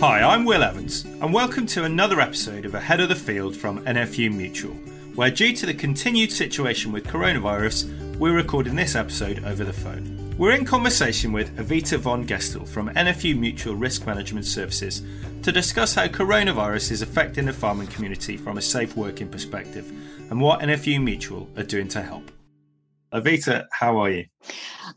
Hi, I'm Will Evans, and welcome to another episode of Ahead of the Field from NFU Mutual, where, due to the continued situation with coronavirus, we're recording this episode over the phone. We're in conversation with Evita Van Gestel from NFU Mutual Risk Management Services to discuss how coronavirus is affecting the farming community from a safe working perspective and what NFU Mutual are doing to help. Evita, how are you?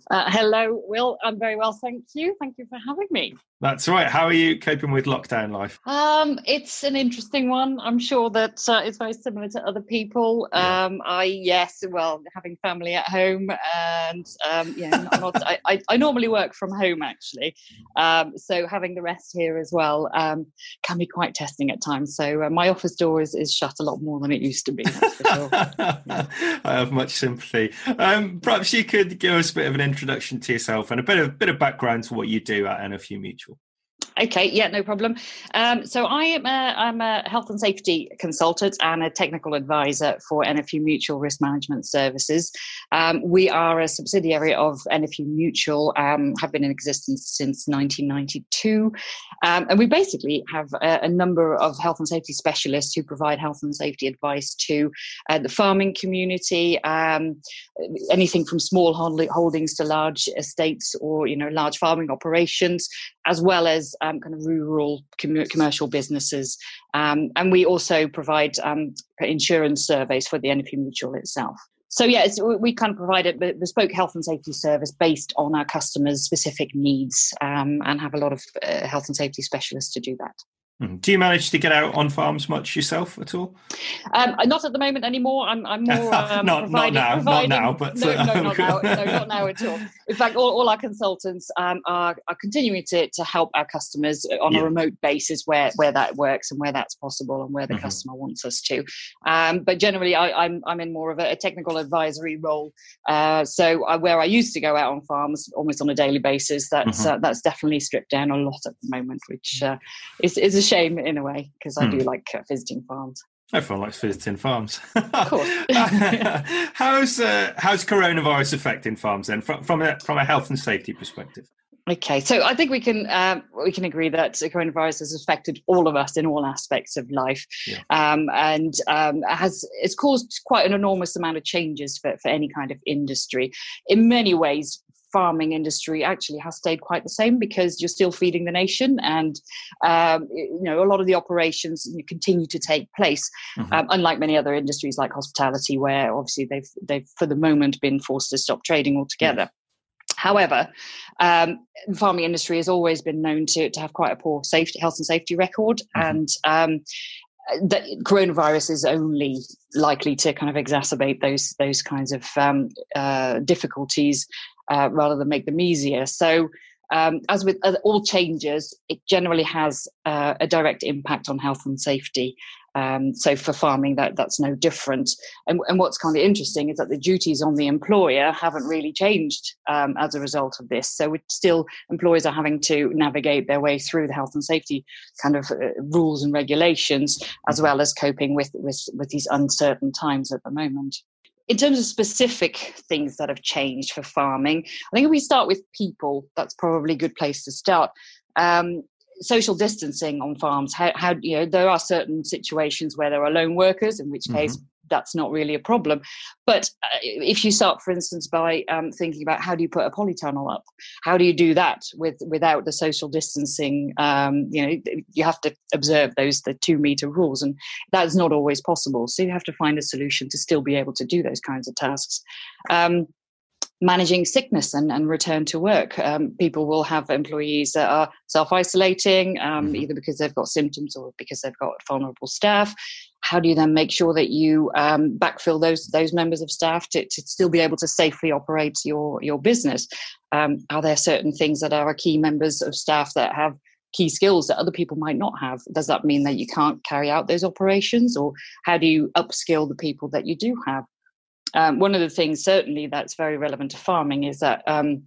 Uh, hello, Will. I'm very well, thank you. Thank you for having me. That's right. How are you coping with lockdown life? Um, it's an interesting one. I'm sure that uh, it's very similar to other people. Yeah. Um, I yes, well, having family at home, and um, yeah, not, not, I, I, I, normally work from home actually, um, so having the rest here as well um, can be quite testing at times. So uh, my office door is, is shut a lot more than it used to be. Sure. yeah. I have much sympathy. Um, perhaps you could give us a bit of an introduction to yourself and a bit of bit of background to what you do at NFU Mutual. Okay, yeah, no problem. Um, so I am a, I'm a health and safety consultant and a technical advisor for NFU Mutual Risk Management Services. Um, we are a subsidiary of NFU Mutual, um, have been in existence since 1992, um, and we basically have a, a, number of health and safety specialists who provide health and safety advice to uh, the farming community, um, anything from small holdings to large estates or you know large farming operations, as well as um, kind of rural com- commercial businesses. Um, and we also provide um, insurance surveys for the NFU Mutual itself. So yeah, we kind of provide a bespoke health and safety service based on our customers' specific needs, um, and have a lot of uh, health and safety specialists to do that. Hmm. Do you manage to get out on farms much yourself at all? Um, not at the moment anymore. I'm, I'm more um, not, not now, providing, not now, but no, uh, no, not now, no, not now at all. In fact, all, all our consultants um, are, are continuing to, to help our customers on yeah. a remote basis where, where that works and where that's possible and where the mm-hmm. customer wants us to. Um, but generally, I, am I'm, I'm in more of a, a technical advisory role. Uh, so I, where I used to go out on farms almost on a daily basis, that's mm-hmm. uh, that's definitely stripped down a lot at the moment, which uh, is is a shame in a way because I do hmm. like uh, visiting farms. Everyone likes visiting farms. of course. how's uh, how's coronavirus affecting farms then, from from a, from a health and safety perspective? Okay, so I think we can um, we can agree that coronavirus has affected all of us in all aspects of life, yeah. um, and um, has it's caused quite an enormous amount of changes for, for any kind of industry. In many ways, farming industry actually has stayed quite the same because you're still feeding the nation and um, you know a lot of the operations continue to take place mm-hmm. um, unlike many other industries like hospitality where obviously they've they've for the moment been forced to stop trading altogether However, um, the farming industry has always been known to, to have quite a poor safety, health and safety record, mm-hmm. and um, that coronavirus is only likely to kind of exacerbate those those kinds of um, uh, difficulties uh, rather than make them easier. So, um, as with all changes, it generally has uh, a direct impact on health and safety. Um, so for farming, that that's no different. And, and, what's kind of interesting is that the duties on the employer haven't really changed um, as a result of this. So we still, employers are having to navigate their way through the health and safety kind of uh, rules and regulations, as mm-hmm. well as coping with, with with these uncertain times at the moment in terms of specific things that have changed for farming, I think if we start with people, that's probably a good place to start. Um, social distancing on farms. How, how, you know there are certain situations where there are lone workers, in which case mm-hmm that's not really a problem. But uh, if you start, for instance, by um, thinking about how do you put a polytunnel up, how do you do that with without the social distancing? Um, you know, you have to observe those the two meter rules, and that is not always possible. So you have to find a solution to still be able to do those kinds of tasks. Um, managing sickness and, and return to work. Um, people will have employees that are self isolating, um, mm-hmm. either because they've got symptoms or because they've got vulnerable staff. How do you then make sure that you um, backfill those those members of staff to, to still be able to safely operate your your business? Um, are there certain things that are key members of staff that have key skills that other people might not have? Does that mean that you can't carry out those operations, or how do you upskill the people that you do have? um, one of the things certainly that's very relevant to farming is that um,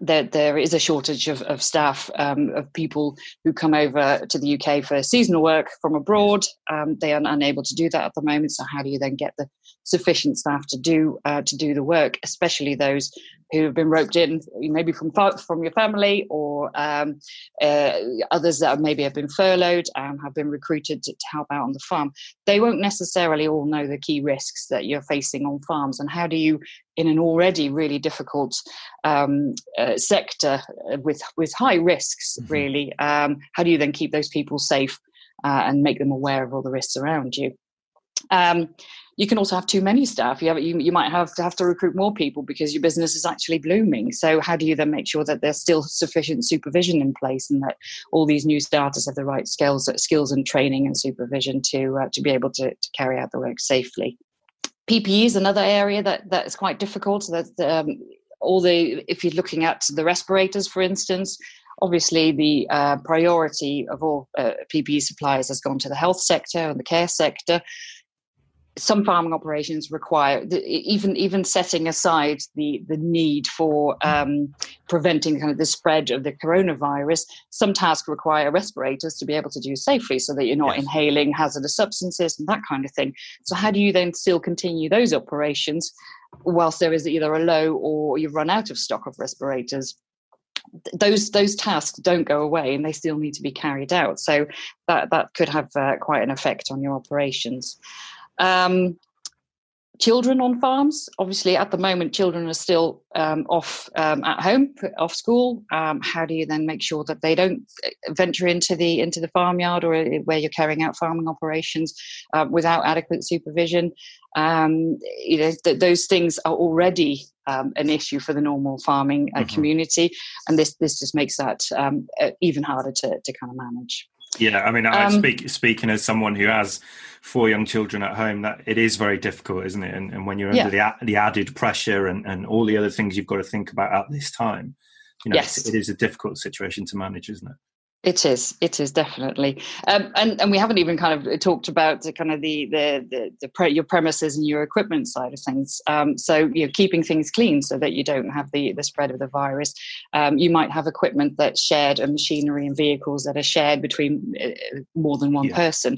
there, there is a shortage of, of staff, um, of people who come over to the UK for seasonal work from abroad. Um, they are unable to do that at the moment. So, how do you then get the sufficient staff to do uh, to do the work, especially those who have been roped in, maybe from from your family or um, uh, others that maybe have been furloughed and have been recruited to, to, help out on the farm. They won't necessarily all know the key risks that you're facing on farms, and how do you, in an already really difficult um, uh, sector with with high risks, mm-hmm. really, um, how do you then keep those people safe uh, and make them aware of all the risks around you? Um, you can also have too many staff. You have you, you might have to have to recruit more people because your business is actually blooming. So how do you then make sure that there's still sufficient supervision in place and that all these new starters have the right skills skills and training and supervision to uh, to be able to, to carry out the work safely. PPE is another area that that is quite difficult. That um, all the if you're looking at the respirators, for instance, obviously the uh, priority of all uh, PPE suppliers has gone to the health sector and the care sector some farming operations require even even setting aside the the need for um, preventing kind of the spread of the coronavirus. Some tasks require respirators to be able to do safely, so that you're not yes. inhaling hazardous substances and that kind of thing. So how do you then still continue those operations whilst there is either a low or you've run out of stock of respirators? those those tasks don't go away and they still need to be carried out so that that could have uh, quite an effect on your operations um, children on farms. Obviously, at the moment, children are still um, off um, at home, off school. Um, how do you then make sure that they don't uh, venture into the into the farmyard or uh, where you're carrying out farming operations uh, without adequate supervision? Um, you know, th- those things are already um, an issue for the normal farming uh, mm-hmm. community, and this this just makes that um, even harder to to kind of manage. Yeah, I mean, I um, speak speaking as someone who has four young children at home, that it is very difficult, isn't it? And, and when you're under yeah. the the added pressure and, and all the other things you've got to think about at this time, you know, yes. it is a difficult situation to manage, isn't it? It is. It is definitely, um, and and we haven't even kind of talked about the kind of the the the, the pre- your premises and your equipment side of things. Um, so you know, keeping things clean so that you don't have the the spread of the virus. Um, you might have equipment that's shared and machinery and vehicles that are shared between uh, more than one yeah. person.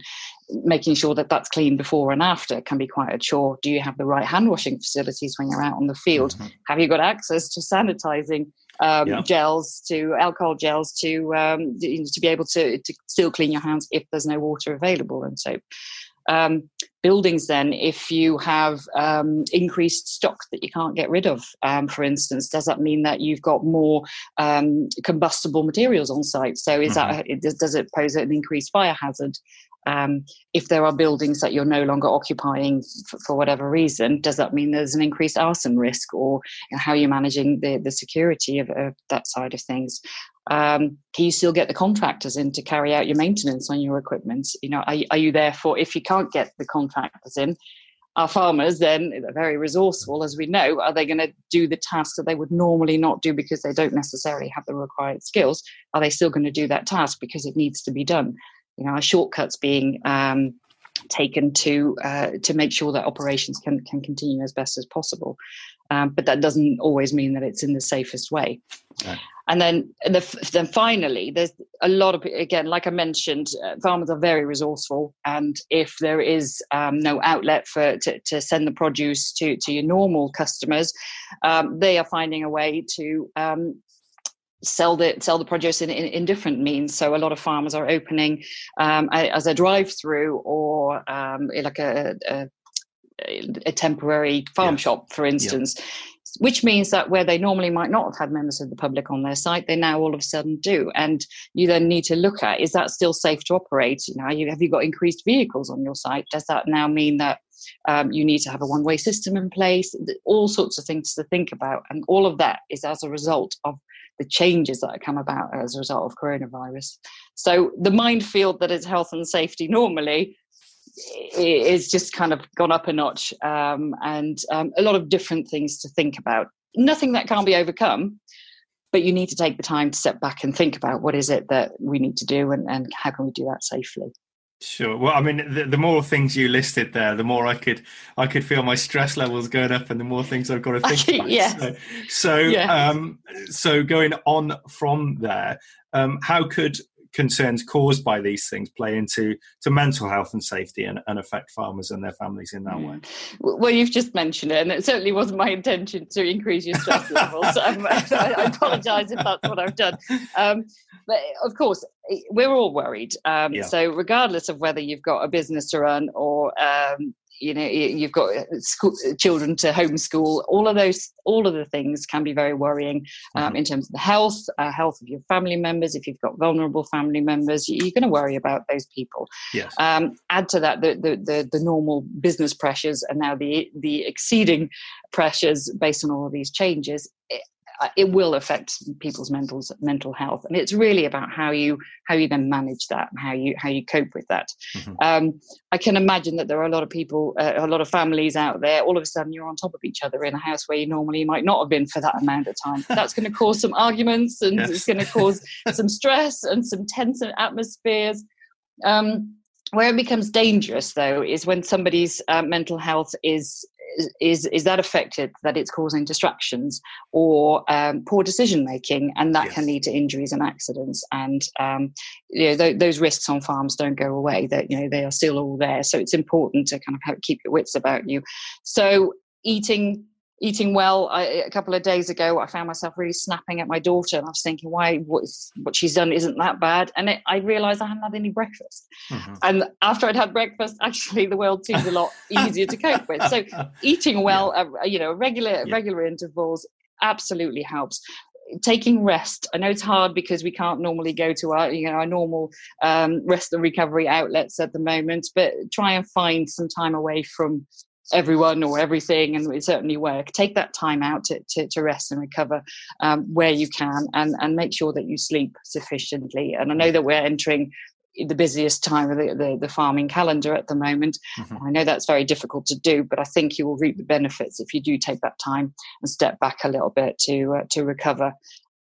Making sure that that's clean before and after can be quite a chore. Do you have the right hand washing facilities when you're out on the field? Mm-hmm. Have you got access to sanitizing? Um, yeah. gels to alcohol gels to um, to be able to, to still clean your hands if there's no water available and soap. Um, buildings, then, if you have um, increased stock that you can't get rid of, um, for instance, does that mean that you've got more um, combustible materials on site? So, is mm-hmm. that does, does it pose an increased fire hazard? Um, if there are buildings that you're no longer occupying for, for, whatever reason, does that mean there's an increased arson risk, or how are you managing the, the security of, of that side of things? Um, can you still get the contractors in to carry out your maintenance on your equipment? You know, are, are you there for if you can't get the contractors in? Our farmers then are very resourceful, as we know. Are they going to do the tasks that they would normally not do because they don't necessarily have the required skills? Are they still going to do that task because it needs to be done? You know, our shortcuts being um, taken to uh, to make sure that operations can can continue as best as possible. Um, but that doesn't always mean that it's in the safest way. Right. And then, the, then finally, there's a lot of again, like I mentioned, uh, farmers are very resourceful, and if there is um, no outlet for to, to, send the produce to to your normal customers, um, they are finding a way to um, sell the sell the produce in, in, in, different means. So a lot of farmers are opening um, as a drive through or um, like a, a, a, temporary farm yes. shop, for instance. Yep. Which means that where they normally might not have had members of the public on their site, they now all of a sudden do. And you then need to look at is that still safe to operate? You know, you, have you got increased vehicles on your site? Does that now mean that um, you need to have a one way system in place? All sorts of things to think about. And all of that is as a result of the changes that have come about as a result of coronavirus. So the minefield that is health and safety normally is just kind of gone up a notch um, and um, a lot of different things to think about. Nothing that can't be overcome, but you need to take the time to step back and think about what is it that we need to do and, and how can we do that safely. Sure. Well, I mean, the, the, more things you listed there, the more I could I could feel my stress levels going up, and the more things I've got to think about. yes. So, so. Um, so going on from there, um, how could concerns caused by these things play into to mental health and safety and, and affect farmers and their families in that way? Well, you've just mentioned it, and it certainly wasn't my intention to increase your stress levels. Um, I, I apologise if that's what I've done. Um, but of course, we're all worried. Um, yeah. So, regardless of whether you've got a business to run or um, you know you've got uh, school, uh, children to homeschool all of those all of the things can be very worrying um, mm-hmm. in terms of the health uh, health of your family members if you've got vulnerable family members you're going to worry about those people yes. Um, add to that the, the, the the normal business pressures and now the the exceeding pressures based on all of these changes it will affect people's mental mental health and it's really about how you how you then manage that and how you how you cope with that mm-hmm. um, i can imagine that there are a lot of people uh, a lot of families out there all of a sudden you're on top of each other in a house where you normally might not have been for that amount of time that's going to cause some arguments and yes. it's going to cause some stress and some tense atmospheres um, where it becomes dangerous though is when somebody's uh, mental health is is is that affected that it's causing distractions or um, poor decision making and that yes. can lead to injuries and accidents and um, you know th- those risks on farms don't go away that you know they are still all there so it's important to kind of have, keep your wits about you so eating eating well. I, a couple of days ago, I found myself really snapping at my daughter, and I was thinking, why? What's, what she's done isn't that bad. And it, I realised I hadn't had any breakfast. Mm-hmm. And after I'd had breakfast, actually, the world seemed a lot easier to cope with. So, eating well, yeah. uh, you know, regular yeah. regular intervals absolutely helps taking rest i know it's hard because we can't normally go to our you know our normal um, rest and recovery outlets at the moment but try and find some time away from everyone or everything and it certainly work. Take that time out to, to, to rest and recover um, where you can and, and make sure that you sleep sufficiently. And i know that we're entering the busiest time of the, the, the farming calendar at the moment. Mm-hmm. i know that's very difficult to do but i think you will reap the benefits if you do take that time and step back a little bit to uh, to recover.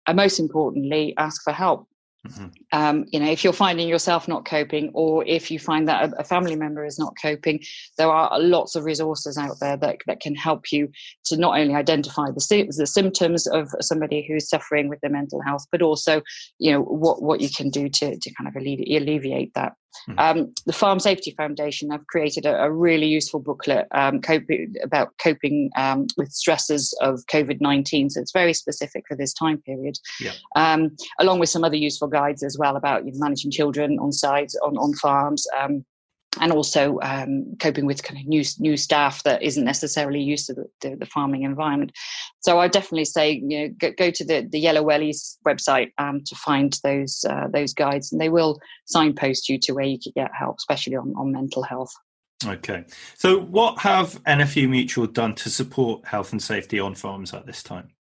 And most importantly ask for help Mm-hmm. Um, you know, if you're finding yourself not coping, or if you find that a, a, family member is not coping, there are lots of resources out there that, that can help you to not only identify the, the symptoms of somebody who's suffering with their mental health, but also, you know, what, what you can do to, to kind of alleviate, alleviate that. Mm-hmm. Um, the Farm Safety Foundation have created a, a really useful booklet um, coping, about coping um, with stresses of COVID 19. So it's very specific for this time period, yeah. Um, along with some other useful guides as well about you know, managing children on sites, on, on farms. Um, and also um, coping with kind of new new staff that isn't necessarily used to the, the, the farming environment. So I definitely say you know go, go to the the Yellow Wellies website um, to find those uh, those guides, and they will signpost you to where you can get help, especially on, on mental health. Okay, so what have NFU Mutual done to support health and safety on farms at this time?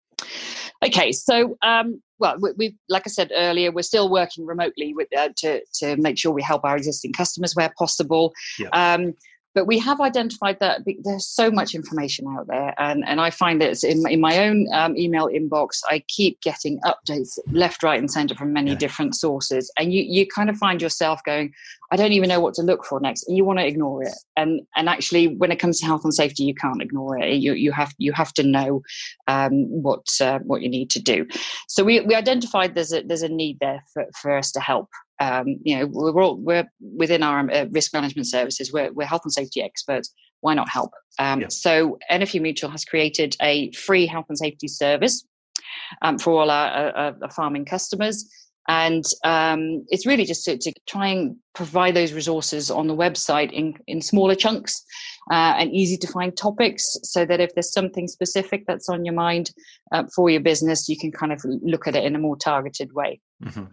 Okay, so um, well, we, we, like I said earlier, we're still working remotely with, uh, to to make sure we help our existing customers where possible. Yeah. Um, but we have identified that there's so much information out there, and, and I find that in, in my own um, email inbox, I keep getting updates left, right, and centre from many yeah. different sources, and you you kind of find yourself going, I don't even know what to look for next, and you want to ignore it. And and actually, when it comes to health and safety, you can't ignore it. You you have you have to know um, what uh, what you need to do. So we we identified there's a there's a need there for, for us to help um, you know, we're all, we're within our uh, risk management services. We're, we're health and safety experts. Why not help? Um, yeah. So NFU Mutual has created a free health and safety service um, for all our, our, uh, uh, our, farming customers. And um, it's really just to, to, try and provide those resources on the website in, in smaller chunks uh, and easy to find topics so that if there's something specific that's on your mind uh, for your business, you can kind of look at it in a more targeted way. Mm-hmm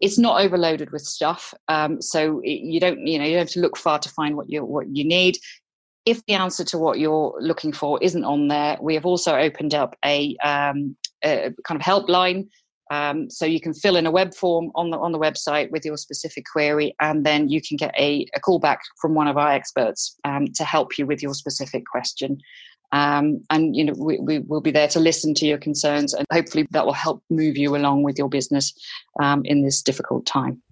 it's not overloaded with stuff. Um, so you don't, you know, you don't have to look far to find what you what you need. If the answer to what you're looking for isn't on there, we have also opened up a, um, a kind of helpline um, so you can fill in a web form on the on the website with your specific query, and then you can get a, a call back from one of our experts um, to help you with your specific question. Um, and you know we, we will be there to listen to your concerns and hopefully that will help move you along with your business um, in this difficult time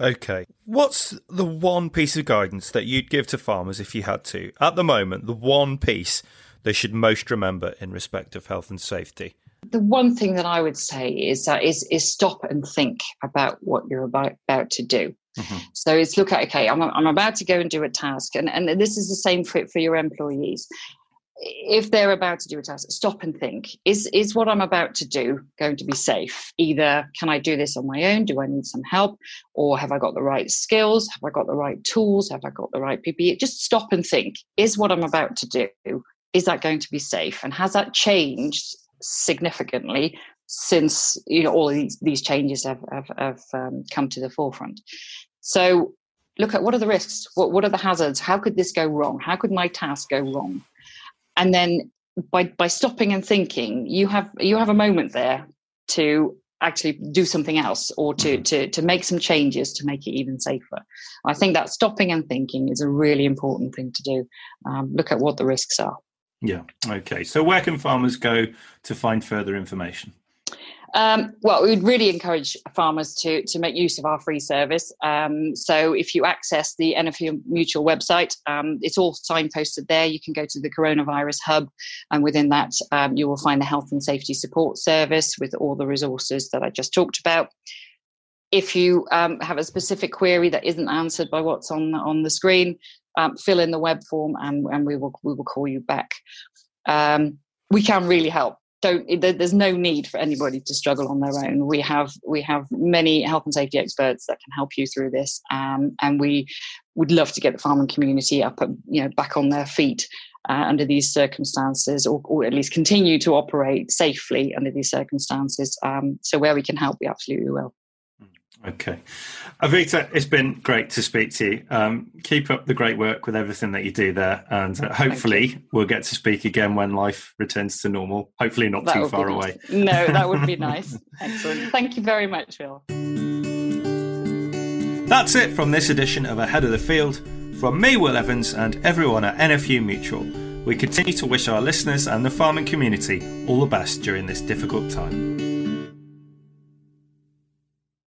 Okay. What's the one piece of guidance that you'd give to farmers if you had to? At the moment, the one piece they should most remember in respect of health and safety? The one thing that I would say is that is is stop and think about what you're about, about to do. Mm-hmm. So it's look at okay, I'm I'm about to go and do a task, and and this is the same for for your employees if they're about to do a task, stop and think: is is what I'm about to do going to be safe? Either can I do this on my own? Do I need some help, or have I got the right skills? Have I got the right tools? Have I got the right PPE? Just stop and think: is what I'm about to do is that going to be safe? And has that changed significantly since you know all of these these changes have have, have um, come to the forefront? So look at what are the risks? What what are the hazards? How could this go wrong? How could my task go wrong? and then by by stopping and thinking you have you have a moment there to actually do something else or to mm-hmm. to to make some changes to make it even safer i think that stopping and thinking is a really important thing to do um, look at what the risks are yeah okay so where can farmers go to find further information um, well, we would really encourage farmers to to make use of our free service. Um, so if you access the NFU Mutual website, um, it's all signposted there. You can go to the coronavirus hub, and within that, um, you will find the health and safety support service with all the resources that I just talked about. If you um, have a specific query that isn't answered by what's on on the screen, um, fill in the web form, and, and we will we will call you back. we can really help. Don't there's no need for anybody to struggle on their own. We have we have many health and safety experts that can help you through this um, and we would love to get the farming community up you know back on their feet uh, under these circumstances or, or, at least continue to operate safely under these circumstances. Um, so where we can help we absolutely will Okay. Evita, it's been great to speak to you. Um, keep up the great work with everything that you do there. And uh, hopefully, we'll get to speak again when life returns to normal. Hopefully, not that too far nice. away. No, that would be nice. Excellent. Thank you very much, Phil. That's it from this edition of Ahead of the Field. From me, Will Evans, and everyone at NFU Mutual, we continue to wish our listeners and the farming community all the best during this difficult time.